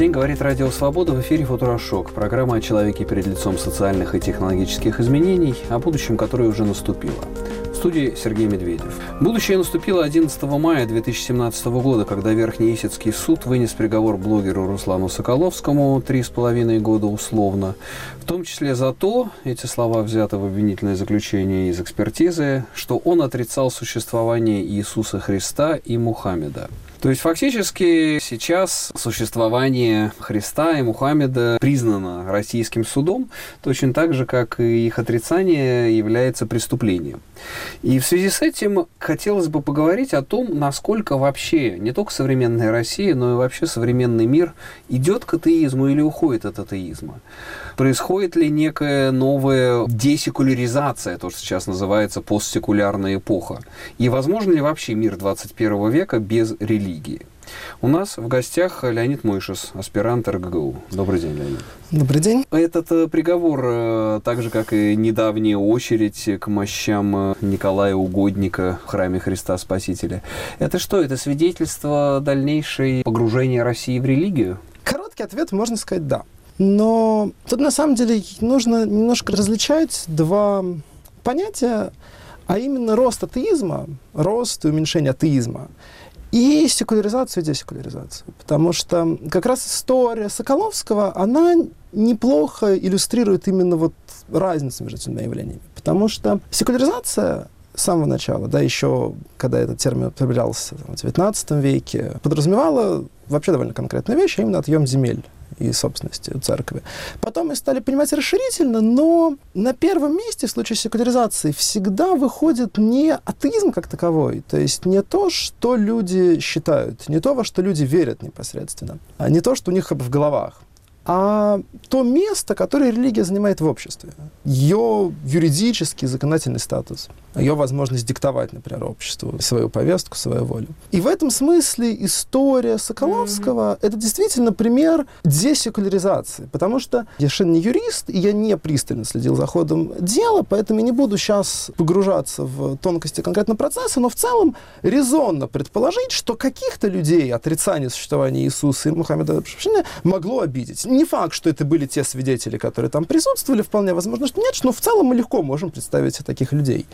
день, говорит Радио Свобода в эфире «Футурошок». Программа о человеке перед лицом социальных и технологических изменений, о будущем, которое уже наступило студии Сергей Медведев. Будущее наступило 11 мая 2017 года, когда Верхний Исицкий суд вынес приговор блогеру Руслану Соколовскому три с половиной года условно. В том числе за то, эти слова взяты в обвинительное заключение из экспертизы, что он отрицал существование Иисуса Христа и Мухаммеда. То есть фактически сейчас существование Христа и Мухаммеда признано российским судом, точно так же, как и их отрицание является преступлением. И в связи с этим хотелось бы поговорить о том, насколько вообще не только современная Россия, но и вообще современный мир идет к атеизму или уходит от атеизма. Происходит ли некая новая десекуляризация, то, что сейчас называется постсекулярная эпоха? И возможно ли вообще мир 21 века без религии? У нас в гостях Леонид Мойшес, аспирант РГГУ. Добрый день, Леонид. Добрый день. Этот э, приговор, э, так же, как и недавняя очередь к мощам э, Николая Угодника в храме Христа Спасителя, это что? Это свидетельство дальнейшей погружения России в религию? Короткий ответ, можно сказать, да. Но тут на самом деле нужно немножко различать два понятия, а именно рост атеизма, рост и уменьшение атеизма и секуляризацию десекуляризацию. Потому что как раз история Соколовского, она неплохо иллюстрирует именно вот разницу между этими явлениями. Потому что секуляризация с самого начала, да, еще когда этот термин появлялся в XIX веке, подразумевала вообще довольно конкретную вещь, а именно отъем земель и собственности церкви. Потом мы стали понимать расширительно, но на первом месте в случае секуляризации всегда выходит не атеизм как таковой, то есть не то, что люди считают, не то, во что люди верят непосредственно, а не то, что у них в головах а то место, которое религия занимает в обществе. Ее юридический, законодательный статус, ее возможность диктовать, например, обществу свою повестку, свою волю. И в этом смысле история Соколовского mm-hmm. это действительно пример десекуляризации, потому что я совершенно не юрист, и я не пристально следил за ходом дела, поэтому я не буду сейчас погружаться в тонкости конкретного процесса, но в целом резонно предположить, что каких-то людей отрицание существования Иисуса и Мухаммеда могло обидеть не факт, что это были те свидетели, которые там присутствовали, вполне возможно, что нет, но в целом мы легко можем представить таких людей.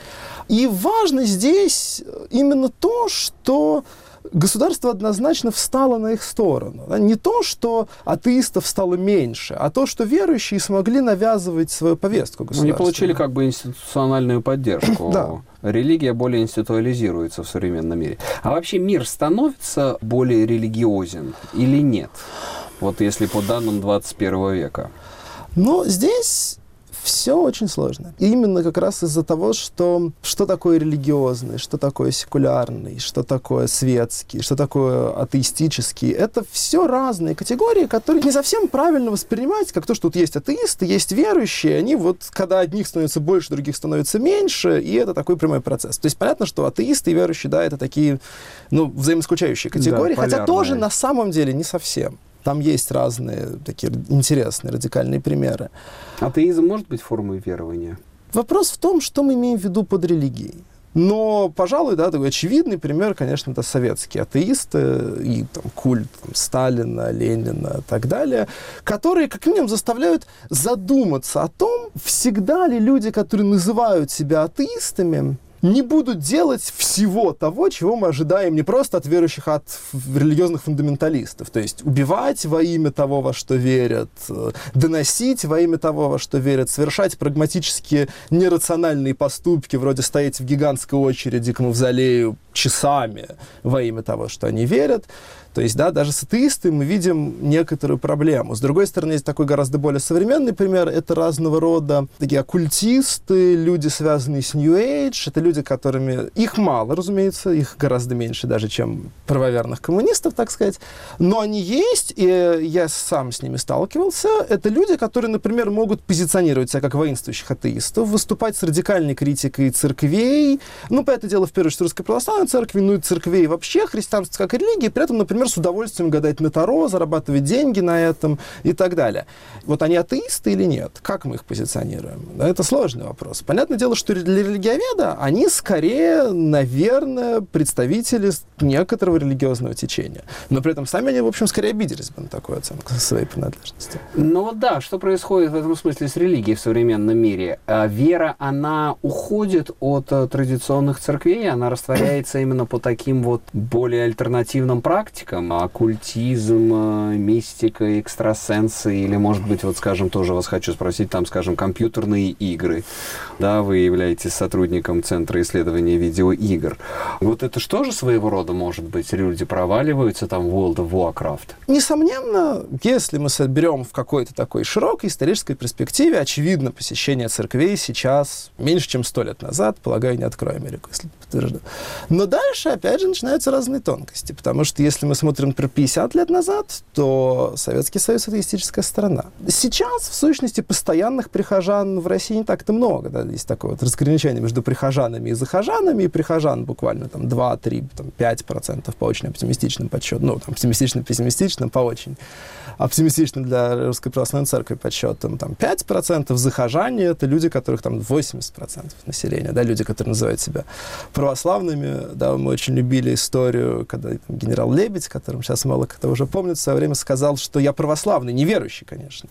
И важно здесь именно то, что государство однозначно встало на их сторону. Не то, что атеистов стало меньше, а то, что верующие смогли навязывать свою повестку государству. Они получили как бы институциональную поддержку. да. Религия более институализируется в современном мире. А вообще мир становится более религиозен или нет? Вот если по данным 21 века. Но здесь все очень сложно. И именно как раз из-за того, что что такое религиозный, что такое секулярный, что такое светский, что такое атеистический. Это все разные категории, которые не совсем правильно воспринимать, как то, что тут есть атеисты, есть верующие, они вот, когда одних становится больше, других становится меньше, и это такой прямой процесс. То есть понятно, что атеисты и верующие, да, это такие, ну, взаимоисключающие категории, да, хотя тоже на самом деле не совсем. Там есть разные такие интересные радикальные примеры. Атеизм может быть формой верования? Вопрос в том, что мы имеем в виду под религией. Но, пожалуй, да, такой очевидный пример, конечно, это советские атеисты и там, культ там, Сталина, Ленина и так далее, которые, как минимум, заставляют задуматься о том, всегда ли люди, которые называют себя атеистами, не будут делать всего того, чего мы ожидаем не просто от верующих, а от религиозных фундаменталистов. То есть убивать во имя того, во что верят, э, доносить во имя того, во что верят, совершать прагматические нерациональные поступки, вроде стоять в гигантской очереди к мавзолею часами во имя того, что они верят. То есть, да, даже с атеистами мы видим некоторую проблему. С другой стороны, есть такой гораздо более современный пример. Это разного рода такие оккультисты, люди, связанные с New Age. Это люди, которыми... Их мало, разумеется, их гораздо меньше даже, чем правоверных коммунистов, так сказать. Но они есть, и я сам с ними сталкивался. Это люди, которые, например, могут позиционировать себя как воинствующих атеистов, выступать с радикальной критикой церквей. Ну, по это дело, в первую очередь, русской православной церкви, ну и церквей вообще, христианство как религии. При этом, например, например, с удовольствием гадать на Таро, зарабатывать деньги на этом и так далее. Вот они атеисты или нет? Как мы их позиционируем? Это сложный вопрос. Понятное дело, что для религиоведа они скорее, наверное, представители некоторого религиозного течения. Но при этом сами они, в общем, скорее обиделись бы на такую оценку своей принадлежности. Ну да, что происходит в этом смысле с религией в современном мире? А вера, она уходит от э, традиционных церквей, она растворяется именно по таким вот более альтернативным практикам, оккультизм, э, мистика, экстрасенсы, или, может быть, вот, скажем, тоже вас хочу спросить, там, скажем, компьютерные игры. Да, вы являетесь сотрудником Центра исследования видеоигр. Вот это что же своего рода может быть? Люди проваливаются там в World of Warcraft? Несомненно, если мы соберем в какой-то такой широкой исторической перспективе, очевидно, посещение церквей сейчас меньше, чем сто лет назад, полагаю, не открою Америку, если подтверждаю. Но дальше, опять же, начинаются разные тонкости, потому что если мы смотрим, например, 50 лет назад, то Советский Союз — атеистическая страна. Сейчас, в сущности, постоянных прихожан в России не так-то много. Да? Есть такое вот разграничение между прихожанами и захожанами, и прихожан буквально там 2-3, там, 5% по очень оптимистичным подсчетам, ну, там, оптимистично-пессимистичным по очень оптимистичным для Русской Православной Церкви подсчетам, там, 5% захожане — это люди, которых там 80% населения, да, люди, которые называют себя православными, да, мы очень любили историю, когда там, генерал Лебедь, которым сейчас мало кто уже помнит, в свое время сказал, что я православный, неверующий, конечно.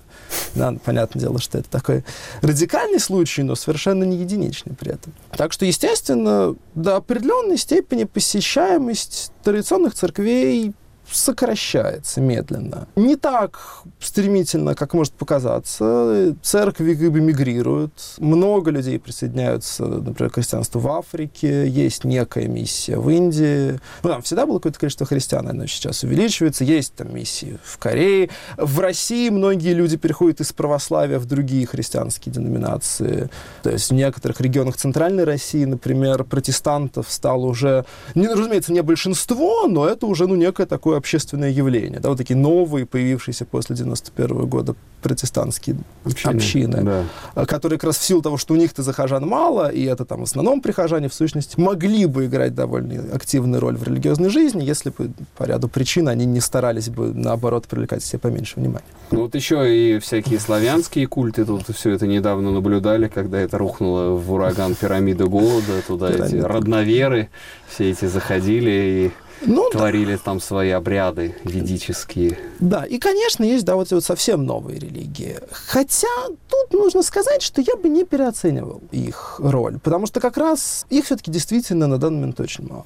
Да, понятное дело, что это такой радикальный случай, но совершенно не единичный при этом. Так что, естественно, до определенной степени посещаемость традиционных церквей сокращается медленно. Не так стремительно, как может показаться. Церкви мигрируют. Много людей присоединяются, например, к христианству в Африке. Есть некая миссия в Индии. Ну, там всегда было какое-то количество христиан, оно сейчас увеличивается. Есть там миссии в Корее. В России многие люди переходят из православия в другие христианские деноминации. То есть в некоторых регионах Центральной России, например, протестантов стало уже, не, разумеется, не большинство, но это уже ну, некое такое такое общественное явление, да, вот такие новые, появившиеся после 91 года протестантские общины, общины да. А, которые как раз в силу того, что у них-то захожан мало, и это там в основном прихожане, в сущности, могли бы играть довольно активную роль в религиозной жизни, если бы по ряду причин они не старались бы, наоборот, привлекать себе поменьше внимания. Ну вот еще и всякие славянские культы тут все это недавно наблюдали, когда это рухнуло в ураган пирамиды голода, туда эти родноверы все эти заходили и ну, творили да. там свои обряды ведические. Да, и, конечно, есть, да, вот, вот совсем новые религии. Хотя тут нужно сказать, что я бы не переоценивал их роль, потому что как раз их все-таки действительно на данный момент очень мало.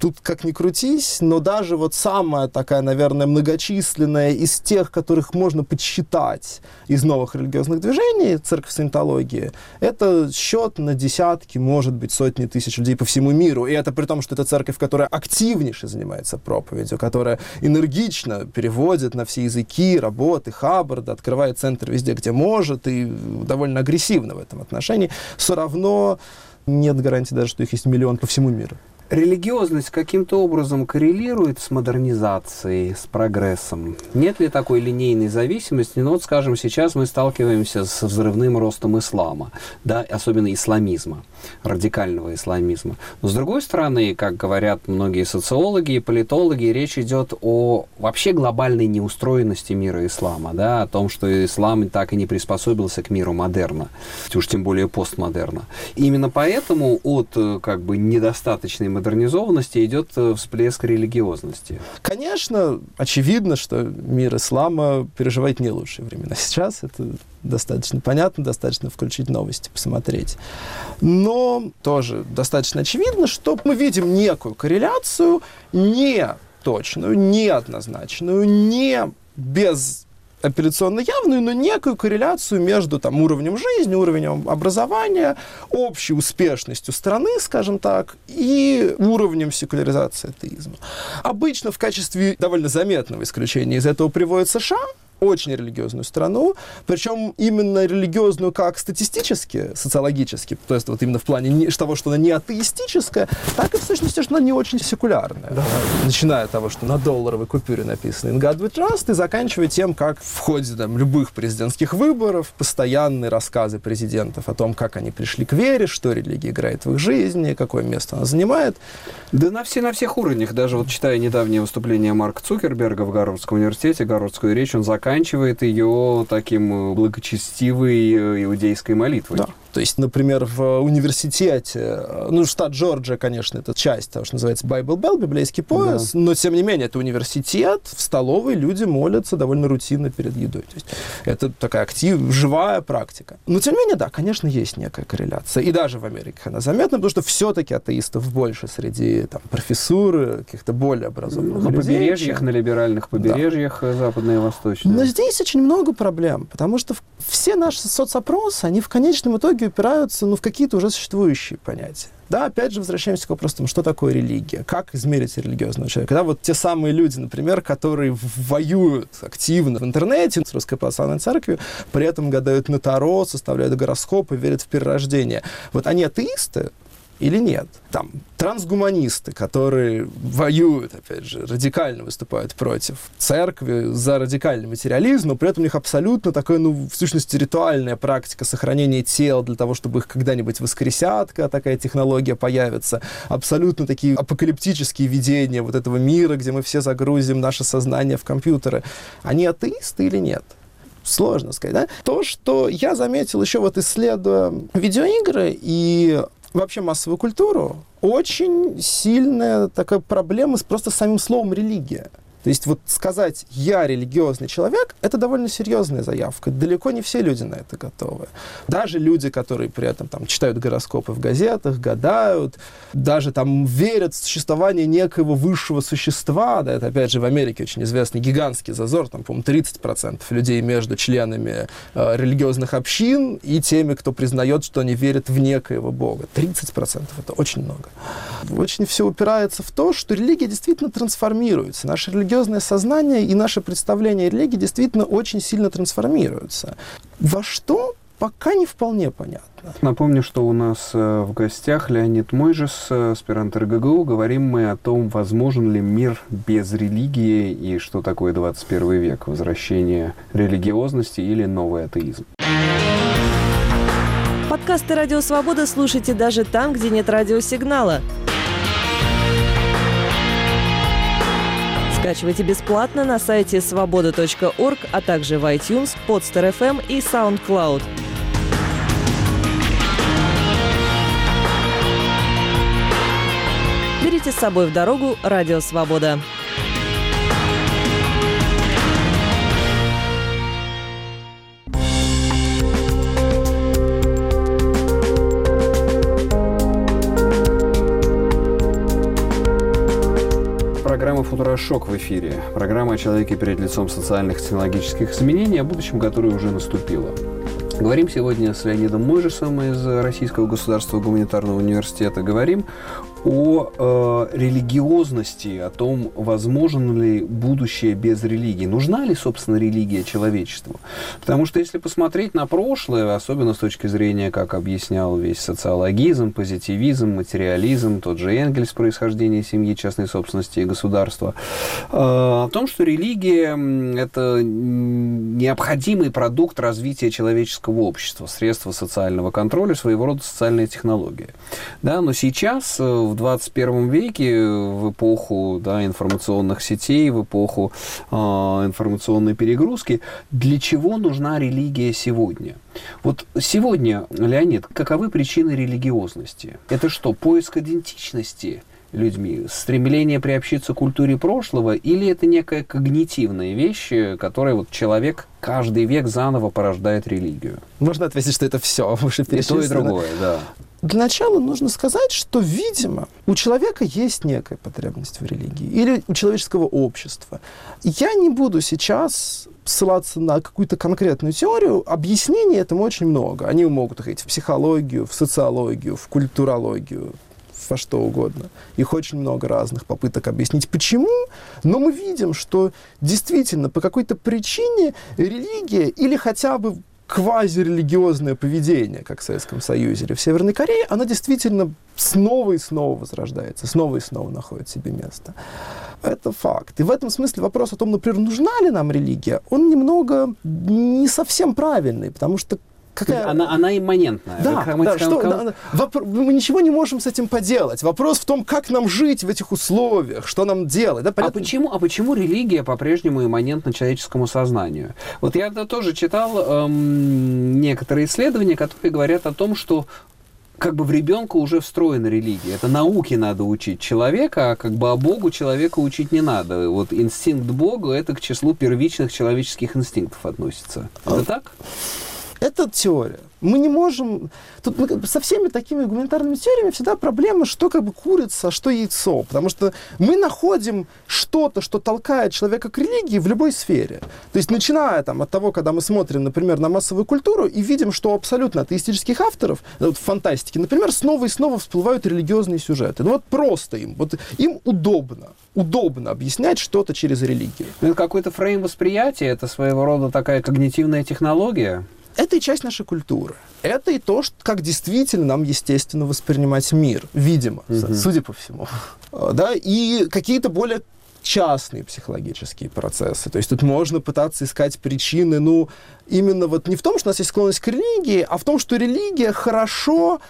Тут как ни крутись, но даже вот самая такая, наверное, многочисленная из тех, которых можно подсчитать из новых религиозных движений, церковь саентологии, это счет на десятки, может быть, сотни тысяч людей по всему миру. И это при том, что это церковь, которая активнейше занимается проповедью, которая энергично переводит на все языки, работы, Хаббарда, открывает центр везде, где может, и довольно агрессивно в этом отношении. Все равно нет гарантии даже, что их есть миллион по всему миру. Религиозность каким-то образом коррелирует с модернизацией, с прогрессом? Нет ли такой линейной зависимости? Ну вот, скажем, сейчас мы сталкиваемся с взрывным ростом ислама, да, особенно исламизма, радикального исламизма. Но с другой стороны, как говорят многие социологи и политологи, речь идет о вообще глобальной неустроенности мира ислама, да, о том, что ислам так и не приспособился к миру модерна, уж тем более постмодерна. Именно поэтому от э, как бы недостаточной модернизованности идет э, всплеск религиозности. Конечно, очевидно, что мир ислама переживает не лучшие времена. Сейчас это достаточно понятно, достаточно включить новости, посмотреть. Но тоже достаточно очевидно, что мы видим некую корреляцию не точную, неоднозначную, не без апелляционно явную, но некую корреляцию между там, уровнем жизни, уровнем образования, общей успешностью страны, скажем так, и уровнем секуляризации атеизма. Обычно в качестве довольно заметного исключения из этого приводит США, очень религиозную страну, причем именно религиозную как статистически, социологически, то есть вот именно в плане не, того, что она не атеистическая, так и в сущности, что она не очень секулярная. Да. Начиная от того, что на долларовой купюре написано «In God we trust», и заканчивая тем, как в ходе там, любых президентских выборов постоянные рассказы президентов о том, как они пришли к вере, что религия играет в их жизни, какое место она занимает. Да на, все, на всех уровнях. Даже вот читая недавнее выступление Марка Цукерберга в Гарвардском университете, Гарвардскую речь, он заканчивает заканчивает ее таким благочестивой иудейской молитвой. Да. То есть, например, в университете, ну, штат Джорджия, конечно, это часть того, что называется Bible Bell, библейский пояс, да. но, тем не менее, это университет, в столовой люди молятся довольно рутинно перед едой. То есть, это такая актив, живая практика. Но, тем не менее, да, конечно, есть некая корреляция. И даже в Америке она заметна, потому что все-таки атеистов больше среди там, профессуры, каких-то более образованных на людей. побережьях, чем... на либеральных побережьях да. западное и восточное. Но здесь очень много проблем, потому что все наши соцопросы, они в конечном итоге итоге упираются ну, в какие-то уже существующие понятия. Да, опять же, возвращаемся к вопросу, что такое религия, как измерить религиозного человека. Да, вот те самые люди, например, которые воюют активно в интернете с Русской Православной Церковью, при этом гадают на Таро, составляют гороскопы, верят в перерождение. Вот они атеисты, или нет. Там трансгуманисты, которые воюют, опять же, радикально выступают против церкви за радикальный материализм, но при этом у них абсолютно такая, ну, в сущности, ритуальная практика сохранения тел для того, чтобы их когда-нибудь воскресят, когда такая технология появится. Абсолютно такие апокалиптические видения вот этого мира, где мы все загрузим наше сознание в компьютеры. Они атеисты или нет? сложно сказать, да? То, что я заметил еще вот исследуя видеоигры и вообще массовую культуру, очень сильная такая проблема с просто самим словом «религия». То есть вот сказать «я религиозный человек» — это довольно серьезная заявка. Далеко не все люди на это готовы. Даже люди, которые при этом там, читают гороскопы в газетах, гадают, даже там верят в существование некоего высшего существа, да, это опять же в Америке очень известный гигантский зазор, там, по-моему, 30% людей между членами э, религиозных общин и теми, кто признает, что они верят в некоего Бога. 30% — это очень много. Очень все упирается в то, что религия действительно трансформируется. Наша религия религиозное сознание и наше представление о религии действительно очень сильно трансформируются. Во что пока не вполне понятно. Напомню, что у нас э, в гостях Леонид Мойжес, э, аспирант РГГУ. Говорим мы о том, возможен ли мир без религии и что такое 21 век, возвращение религиозности или новый атеизм. Подкасты «Радио Свобода» слушайте даже там, где нет радиосигнала – Скачивайте бесплатно на сайте свобода.орг, а также в iTunes, Podster.fm и SoundCloud. Берите с собой в дорогу «Радио Свобода». «Футурошок» в эфире. Программа о человеке перед лицом социальных и технологических изменений, о будущем, которое уже наступило. Говорим сегодня с Леонидом Мойжесом из Российского государственного гуманитарного университета. Говорим о э, религиозности, о том, возможно ли будущее без религии. Нужна ли, собственно, религия человечеству? Потому что если посмотреть на прошлое, особенно с точки зрения, как объяснял весь социологизм, позитивизм, материализм, тот же Энгельс, происхождение семьи, частной собственности и государства, э, о том, что религия – это необходимый продукт развития человеческого общества, средство социального контроля, своего рода социальная технология. Да, но сейчас, э, в в 21 веке, в эпоху да, информационных сетей, в эпоху э, информационной перегрузки, для чего нужна религия сегодня? Вот сегодня, Леонид, каковы причины религиозности? Это что, поиск идентичности? людьми? Стремление приобщиться к культуре прошлого или это некая когнитивная вещь, которая вот человек каждый век заново порождает религию? Можно ответить, что это все, И то, и другое, да. Для начала нужно сказать, что, видимо, у человека есть некая потребность в религии или у человеческого общества. Я не буду сейчас ссылаться на какую-то конкретную теорию, объяснений этому очень много. Они могут уходить в психологию, в социологию, в культурологию, во что угодно. Их очень много разных попыток объяснить, почему, но мы видим, что действительно по какой-то причине религия или хотя бы квазирелигиозное поведение, как в Советском Союзе или в Северной Корее, оно действительно снова и снова возрождается, снова и снова находит себе место. Это факт. И в этом смысле вопрос о том, например, нужна ли нам религия, он немного не совсем правильный, потому что какая... Она, она имманентная. Да, да, что, да, вопр... мы ничего не можем с этим поделать. Вопрос в том, как нам жить в этих условиях, что нам делать. Да, а, почему, а почему религия по-прежнему имманентна человеческому сознанию? Вот я тоже читал эм, некоторые исследования, которые говорят о том, что как бы в ребенка уже встроена религия. Это науке надо учить человека, а как бы а Богу человека учить не надо. Вот инстинкт Бога это к числу первичных человеческих инстинктов относится. Это а... так? Это теория. Мы не можем... Тут мы, со всеми такими гуманитарными теориями всегда проблема, что как бы курица, что яйцо. Потому что мы находим что-то, что толкает человека к религии в любой сфере. То есть начиная там, от того, когда мы смотрим, например, на массовую культуру и видим, что абсолютно атеистических авторов, вот в например, снова и снова всплывают религиозные сюжеты. Ну вот просто им. Вот им удобно удобно объяснять что-то через религию. Ну, это какой-то фрейм восприятия, это своего рода такая когнитивная технология. Это и часть нашей культуры. Это и то, что, как действительно нам естественно воспринимать мир, видимо, угу. судя по всему. Да, и какие-то более частные психологические процессы. То есть тут можно пытаться искать причины, ну, именно вот не в том, что у нас есть склонность к религии, а в том, что религия хорошо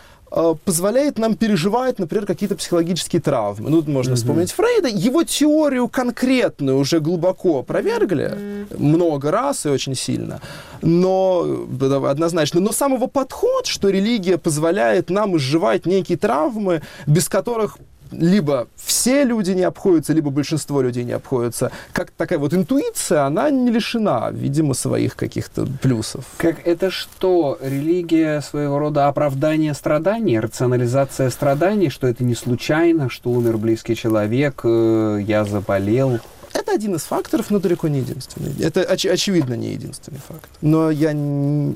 позволяет нам переживать, например, какие-то психологические травмы. Ну, можно mm-hmm. вспомнить Фрейда. Его теорию конкретную уже глубоко опровергли mm-hmm. много раз и очень сильно. Но однозначно. Но сам его подход, что религия позволяет нам изживать некие травмы, без которых либо все люди не обходятся, либо большинство людей не обходятся. Как такая вот интуиция, она не лишена, видимо, своих каких-то плюсов. Как это что, религия своего рода оправдание страданий, рационализация страданий, что это не случайно, что умер близкий человек, э, я заболел? Это один из факторов, но далеко не единственный. Это оч- очевидно не единственный фактор. Но я не...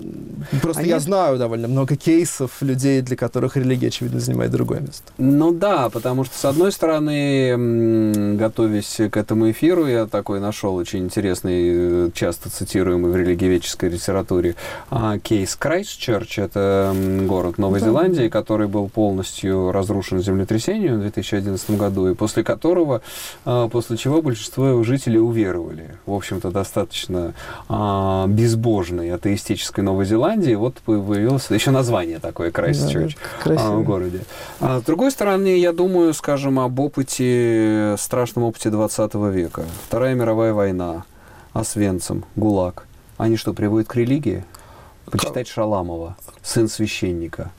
просто а я знаю довольно много кейсов людей, для которых религия, очевидно, занимает другое место. Ну да, потому что, с одной стороны, готовясь к этому эфиру, я такой нашел очень интересный, э, часто цитируемый в религиоведческой литературе а, кейс Крайстчерч. Это город Новой да. Зеландии, который был полностью разрушен землетрясением в 2011 году, и после которого, а, после чего большинство жителей уверовали. В общем-то, достаточно а, безбожной атеистической Новой Зеландии. Вот появилось еще название такое, Крайстчерч, да, а, в городе. А, с другой стороны, я думаю, скажем, об опыте, страшном опыте 20 века. Вторая мировая война, Освенцим, ГУЛАГ. Они что, приводят к религии? Почитать Шаламова, сын священника.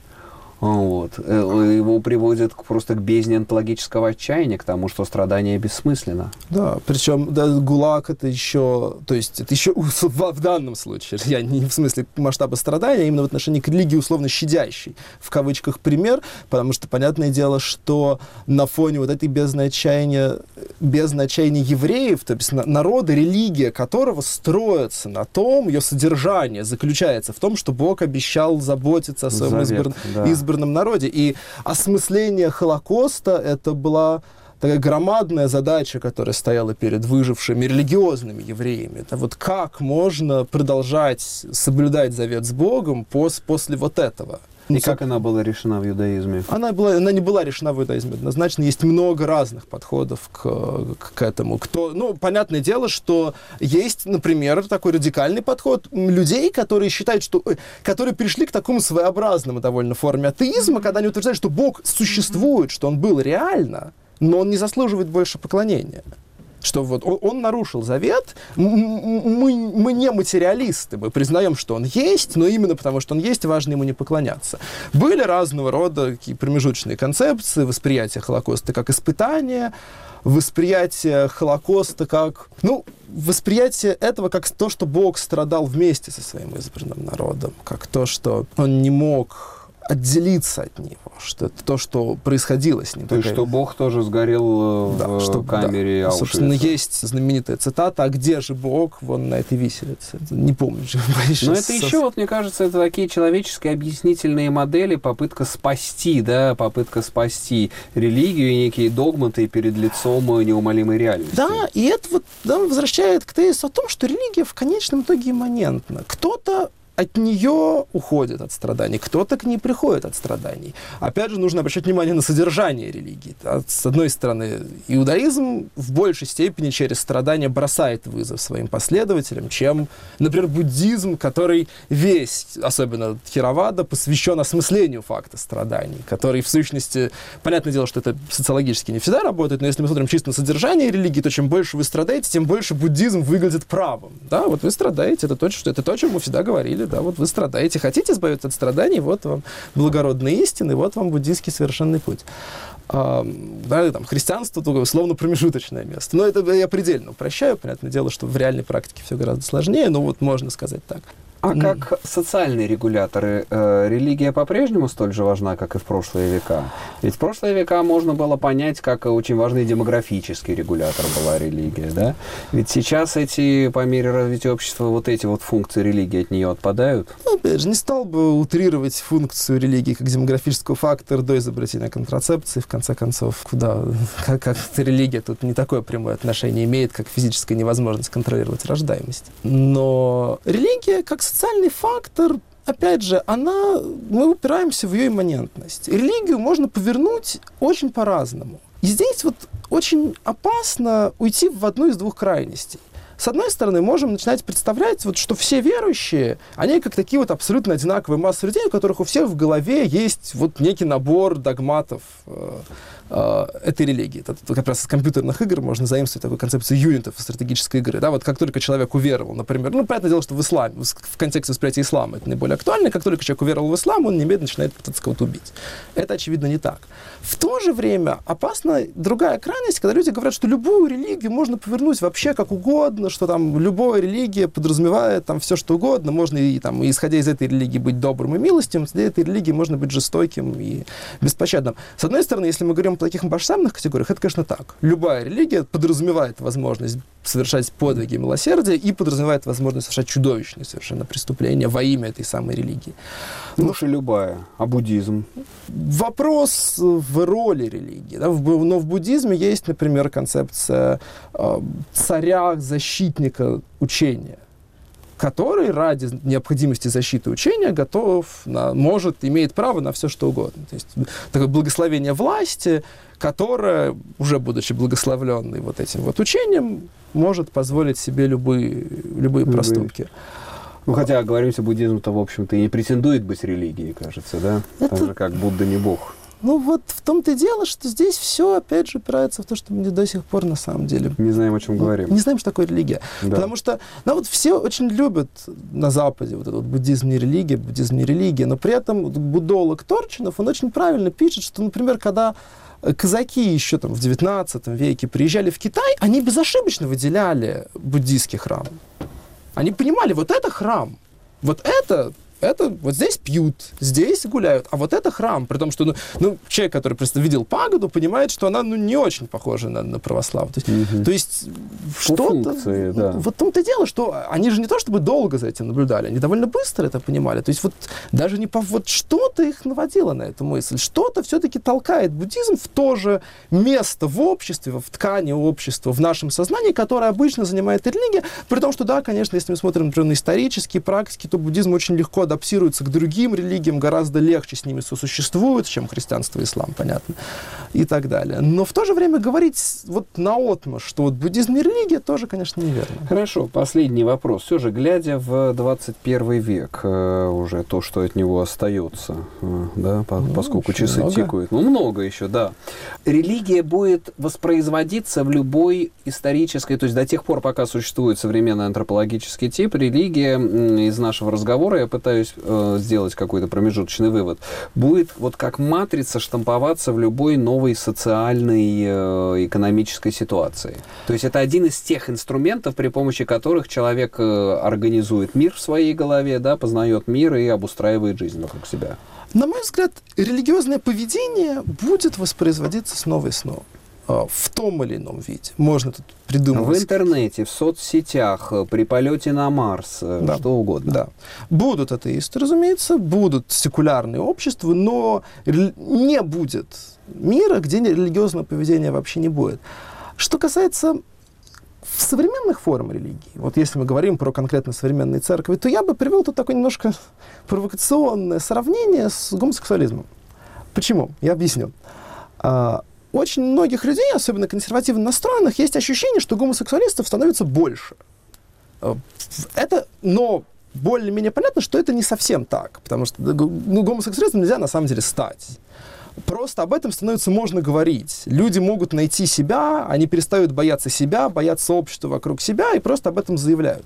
Вот. Э, его приводит просто к бездне онтологического отчаяния, к тому, что страдание бессмысленно. Да, причем да, ГУЛАГ это еще, то есть это еще в, данном случае, я не в смысле масштаба страдания, а именно в отношении к религии условно щадящий, в кавычках пример, потому что понятное дело, что на фоне вот этой бездны отчаяния, бездны отчаяния евреев, то есть народа, религия которого строится на том, ее содержание заключается в том, что Бог обещал заботиться о своем Завет, избран... да избранном народе. И осмысление Холокоста это была такая громадная задача, которая стояла перед выжившими религиозными евреями. Это вот как можно продолжать соблюдать завет с Богом пос после вот этого. И ну, как она была решена в иудаизме? Она, была, она не была решена в иудаизме. Однозначно есть много разных подходов к, к, к этому. Кто, ну, понятное дело, что есть, например, такой радикальный подход людей, которые считают, что... Э, которые пришли к такому своеобразному довольно форме атеизма, когда они утверждают, что Бог существует, что Он был реально, но Он не заслуживает больше поклонения что вот он, он нарушил завет, мы, мы не материалисты, мы признаем, что он есть, но именно потому, что он есть, важно ему не поклоняться. Были разного рода промежуточные концепции, восприятие Холокоста как испытание, восприятие Холокоста как, ну, восприятие этого как то, что Бог страдал вместе со своим избранным народом, как то, что он не мог отделиться от него, что это то, что происходило с ним. То есть, что Бог тоже сгорел э, да, в что, камере да. Собственно, есть знаменитая цитата, а где же Бог, вон на этой виселице. Не помню. Но это еще, вот, мне кажется, это такие человеческие объяснительные модели, попытка спасти, да, попытка спасти религию и некие догматы перед лицом неумолимой реальности. Да, и это вот да, возвращает к тезису о том, что религия в конечном итоге имманентна. Кто-то от нее уходит от страданий, кто-то к ней приходит от страданий. Опять же, нужно обращать внимание на содержание религии. С одной стороны, иудаизм в большей степени через страдания бросает вызов своим последователям, чем, например, буддизм, который весь, особенно Хировада, посвящен осмыслению факта страданий, который, в сущности, понятное дело, что это социологически не всегда работает, но если мы смотрим чисто на содержание религии, то чем больше вы страдаете, тем больше буддизм выглядит правым. Да, вот вы страдаете, это то, что, это то, о чем мы всегда говорили, да, вот вы страдаете, хотите избавиться от страданий, вот вам благородные истины, вот вам буддийский совершенный путь. А, да, там, христианство, то, условно, промежуточное место. Но это я предельно упрощаю, понятное дело, что в реальной практике все гораздо сложнее, но вот можно сказать так. А как социальные регуляторы, э, религия по-прежнему столь же важна, как и в прошлые века? Ведь в прошлые века можно было понять, как очень важный демографический регулятор была религия, да? Ведь сейчас эти, по мере развития общества, вот эти вот функции религии от нее отпадают? Ну, опять же, не стал бы утрировать функцию религии как демографического фактора до изобретения контрацепции, в конце концов, куда, как, как религия тут не такое прямое отношение имеет, как физическая невозможность контролировать рождаемость. Но религия, как социальный фактор, опять же, она, мы упираемся в ее имманентность. Религию можно повернуть очень по-разному. И здесь вот очень опасно уйти в одну из двух крайностей. С одной стороны, можем начинать представлять, вот, что все верующие, они как такие вот абсолютно одинаковые массы людей, у которых у всех в голове есть вот некий набор догматов, э, этой религии. Это как раз из компьютерных игр можно заимствовать такую концепцию юнитов стратегической игры. Да, вот как только человек уверовал, например, ну, понятное дело, что в исламе, в контексте восприятия ислама это наиболее актуально, как только человек уверовал в ислам, он немедленно начинает пытаться кого-то убить. Это, очевидно, не так. В то же время опасна другая крайность, когда люди говорят, что любую религию можно повернуть вообще как угодно, что там любая религия подразумевает там все, что угодно, можно и там, исходя из этой религии, быть добрым и милостивым, исходя из этой религии можно быть жестоким и беспощадным. С одной стороны, если мы говорим таких масштабных категориях, это, конечно, так. Любая религия подразумевает возможность совершать подвиги милосердия и подразумевает возможность совершать чудовищные совершенно преступления во имя этой самой религии. Ну, что любая. А буддизм? Вопрос в роли религии. Да? Но в буддизме есть, например, концепция э, царя-защитника учения который ради необходимости защиты учения готов, на, может, имеет право на все, что угодно. То есть такое благословение власти, которое, уже будучи благословленной вот этим вот учением, может позволить себе любые, любые, любые. проступки. Ну, хотя, говоримся, буддизм-то, в общем-то, и не претендует быть религией, кажется, да? Это... Так же, как Будда не бог. Ну вот в том-то и дело, что здесь все, опять же, упирается в то, что мы до сих пор на самом деле... Не знаем, о чем ну, говорим. Не знаем, что такое религия. Да. Потому что, ну вот все очень любят на Западе вот этот буддизм не религия, буддизм не религия, но при этом буддолог Торчинов, он очень правильно пишет, что, например, когда казаки еще там в 19 веке приезжали в Китай, они безошибочно выделяли буддийский храм. Они понимали, вот это храм, вот это это вот здесь пьют, здесь гуляют, а вот это храм, при том, что ну, ну, человек, который просто видел пагоду, понимает, что она ну, не очень похожа на, на православие. То есть, угу. то есть что-то... Да. Вот в том-то дело, что они же не то чтобы долго за этим наблюдали, они довольно быстро это понимали. То есть вот даже не по... Вот что-то их наводило на эту мысль, что-то все-таки толкает буддизм в то же место в обществе, в ткани общества, в нашем сознании, которое обычно занимает религия, при том, что да, конечно, если мы смотрим, например, на исторические практики, то буддизм очень легко адаптируются к другим религиям, гораздо легче с ними сосуществуют, чем христианство и ислам, понятно, и так далее. Но в то же время говорить вот наотмашь, что вот буддизм не религия, тоже, конечно, неверно. Хорошо, последний вопрос. Все же, глядя в 21 век, э, уже то, что от него остается, э, да, по, ну, поскольку часы много. тикают, ну, много еще, да. Религия будет воспроизводиться в любой исторической, то есть до тех пор, пока существует современный антропологический тип, религия из нашего разговора, я пытаюсь пытаюсь э, сделать какой-то промежуточный вывод, будет вот как матрица штамповаться в любой новой социальной, э, экономической ситуации. То есть это один из тех инструментов, при помощи которых человек э, организует мир в своей голове, да, познает мир и обустраивает жизнь вокруг себя. На мой взгляд, религиозное поведение будет воспроизводиться снова и снова. А, в том или ином виде. Можно тут придумать. В интернете, в соцсетях, при полете на Марс, э, да. что угодно. Да. Будут атеисты, разумеется, будут секулярные общества, но не будет мира, где религиозного поведения вообще не будет. Что касается современных форм религии, вот если мы говорим про конкретно современные церкви, то я бы привел тут такое немножко провокационное сравнение с гомосексуализмом. Почему? Я объясню. А, очень многих людей, особенно консервативно настроенных, есть ощущение, что гомосексуалистов становится больше. А, это, но более-менее понятно, что это не совсем так, потому что ну, гомосексуалистом нельзя на самом деле стать. Просто об этом становится можно говорить. Люди могут найти себя, они перестают бояться себя, бояться общества вокруг себя и просто об этом заявляют.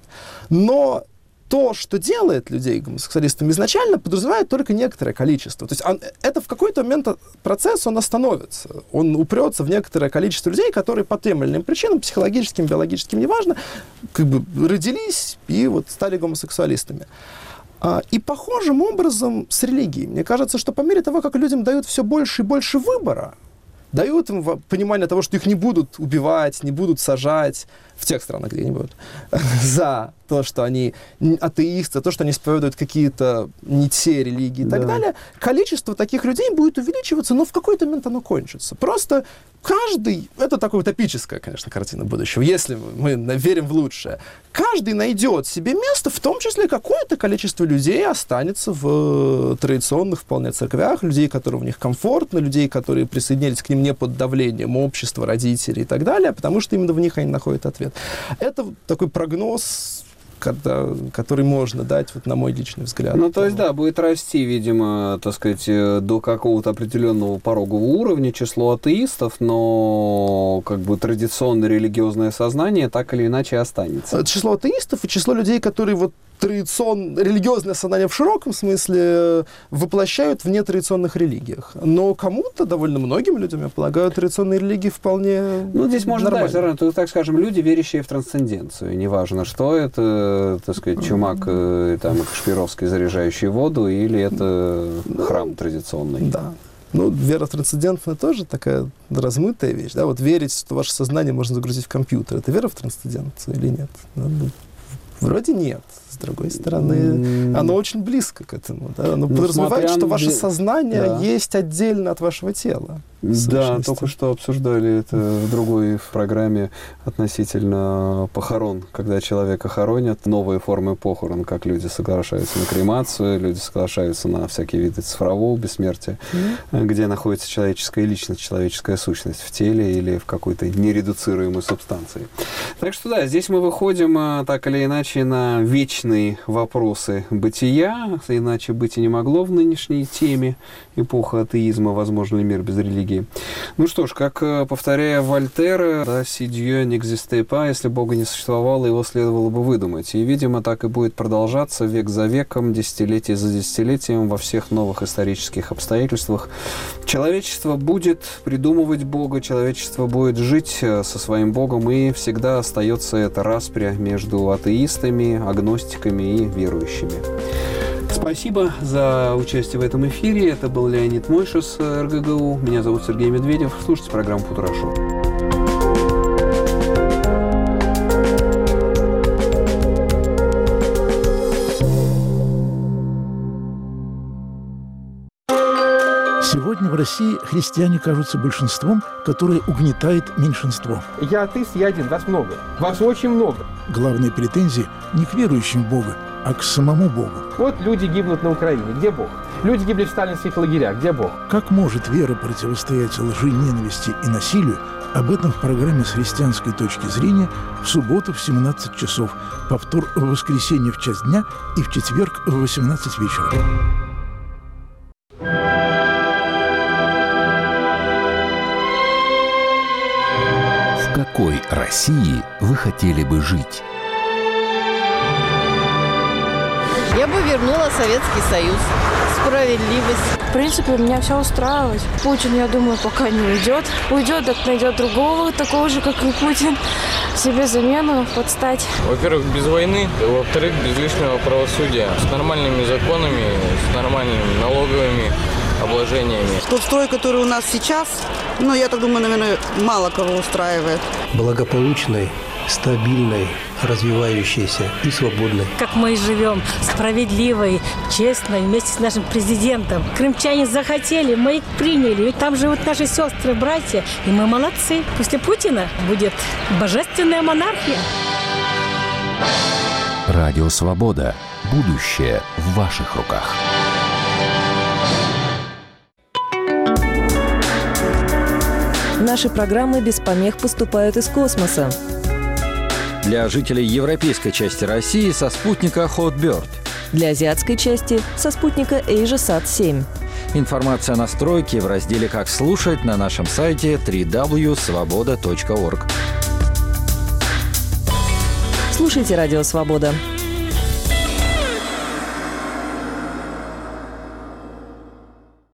Но то, что делает людей гомосексуалистами изначально, подразумевает только некоторое количество. То есть он, это в какой-то момент процесс, он остановится. Он упрется в некоторое количество людей, которые по тем или иным причинам, психологическим, биологическим, неважно, как бы родились и вот стали гомосексуалистами. А, и похожим образом с религией. Мне кажется, что по мере того, как людям дают все больше и больше выбора, дают им понимание того, что их не будут убивать, не будут сажать, в тех странах, где они будут, за то, что они атеисты, то, что они исповедуют какие-то не те религии и так да. далее, количество таких людей будет увеличиваться, но в какой-то момент оно кончится. Просто каждый, это такая утопическая, конечно, картина будущего, если мы верим в лучшее, каждый найдет себе место, в том числе какое-то количество людей останется в традиционных вполне церквях, людей, которые в них комфортно, людей, которые присоединились к ним не под давлением общества, родителей и так далее, потому что именно в них они находят ответ. Это такой прогноз когда, который можно дать, вот на мой личный взгляд. Ну, то есть, да, будет расти, видимо, так сказать, э, до какого-то определенного порогового уровня число атеистов, но как бы традиционное религиозное сознание так или иначе останется. Число атеистов и число людей, которые вот традицион, религиозное сознание в широком смысле э, воплощают в нетрадиционных религиях. Но кому-то, довольно многим людям, я полагаю, традиционные религии вполне Ну, здесь можно дальше, да, так скажем, люди, верящие в трансценденцию. Неважно, что это, так сказать, чумак э, там, Кашпировский, заряжающий воду, или это ну, храм традиционный. Да. Ну, вера в трансцендентную тоже такая размытая вещь. Да? Вот верить, что ваше сознание можно загрузить в компьютер, это вера в трансценденцию или нет? Ну, вроде нет другой стороны, mm. оно очень близко к этому. Да? Оно ну, подразумевает, что ваше сознание да. есть отдельно от вашего тела. Да, только что обсуждали это в другой программе относительно похорон. Когда человека хоронят, новые формы похорон, как люди соглашаются на кремацию, люди соглашаются на всякие виды цифрового бессмертия, mm. где находится человеческая личность, человеческая сущность в теле или в какой-то нередуцируемой субстанции. Так что да, здесь мы выходим а, так или иначе на вечные вопросы бытия, иначе быть и не могло в нынешней теме эпоха атеизма, возможно ли мир без религии. Ну что ж, как э, повторяя Вольтера, да, «Si Dieu n'existe pas», если Бога не существовало, его следовало бы выдумать. И, видимо, так и будет продолжаться век за веком, десятилетие за десятилетием, во всех новых исторических обстоятельствах. Человечество будет придумывать Бога, человечество будет жить э, со своим Богом, и всегда остается эта распря между атеистами, агностиками и верующими. Спасибо за участие в этом эфире. Это был Леонид Мойшес, РГГУ. Меня зовут Сергей Медведев. Слушайте программу «Футурашоу». Сегодня в России христиане кажутся большинством, которое угнетает меньшинство. Я атеист, я один, вас много. Вас очень много. Главные претензии не к верующим в Бога, а к самому Богу. Вот люди гибнут на Украине. Где Бог? Люди гибли в сталинских лагерях. Где Бог? Как может вера противостоять лжи, ненависти и насилию? Об этом в программе «С христианской точки зрения» в субботу в 17 часов, повтор в воскресенье в час дня и в четверг в 18 вечера. Какой России вы хотели бы жить? Я бы вернула Советский Союз. Справедливость. В принципе, меня все устраивает. Путин, я думаю, пока не уйдет. Уйдет, так найдет другого, такого же, как и Путин. Себе замену подстать. Во-первых, без войны. Во-вторых, без лишнего правосудия. С нормальными законами, с нормальными налоговыми налогообложениями. Тот строй, который у нас сейчас, ну, я так думаю, наверное, мало кого устраивает. Благополучный, стабильной, развивающейся и свободной. Как мы и живем, справедливой, честной, вместе с нашим президентом. Крымчане захотели, мы их приняли. И там живут наши сестры, братья, и мы молодцы. После Путина будет божественная монархия. Радио «Свобода». Будущее в ваших руках. Наши программы без помех поступают из космоса. Для жителей европейской части России со спутника Hotbird. Для азиатской части со спутника AsiaSat-7. Информация о настройке в разделе «Как слушать» на нашем сайте www.svoboda.org. Слушайте «Радио Свобода».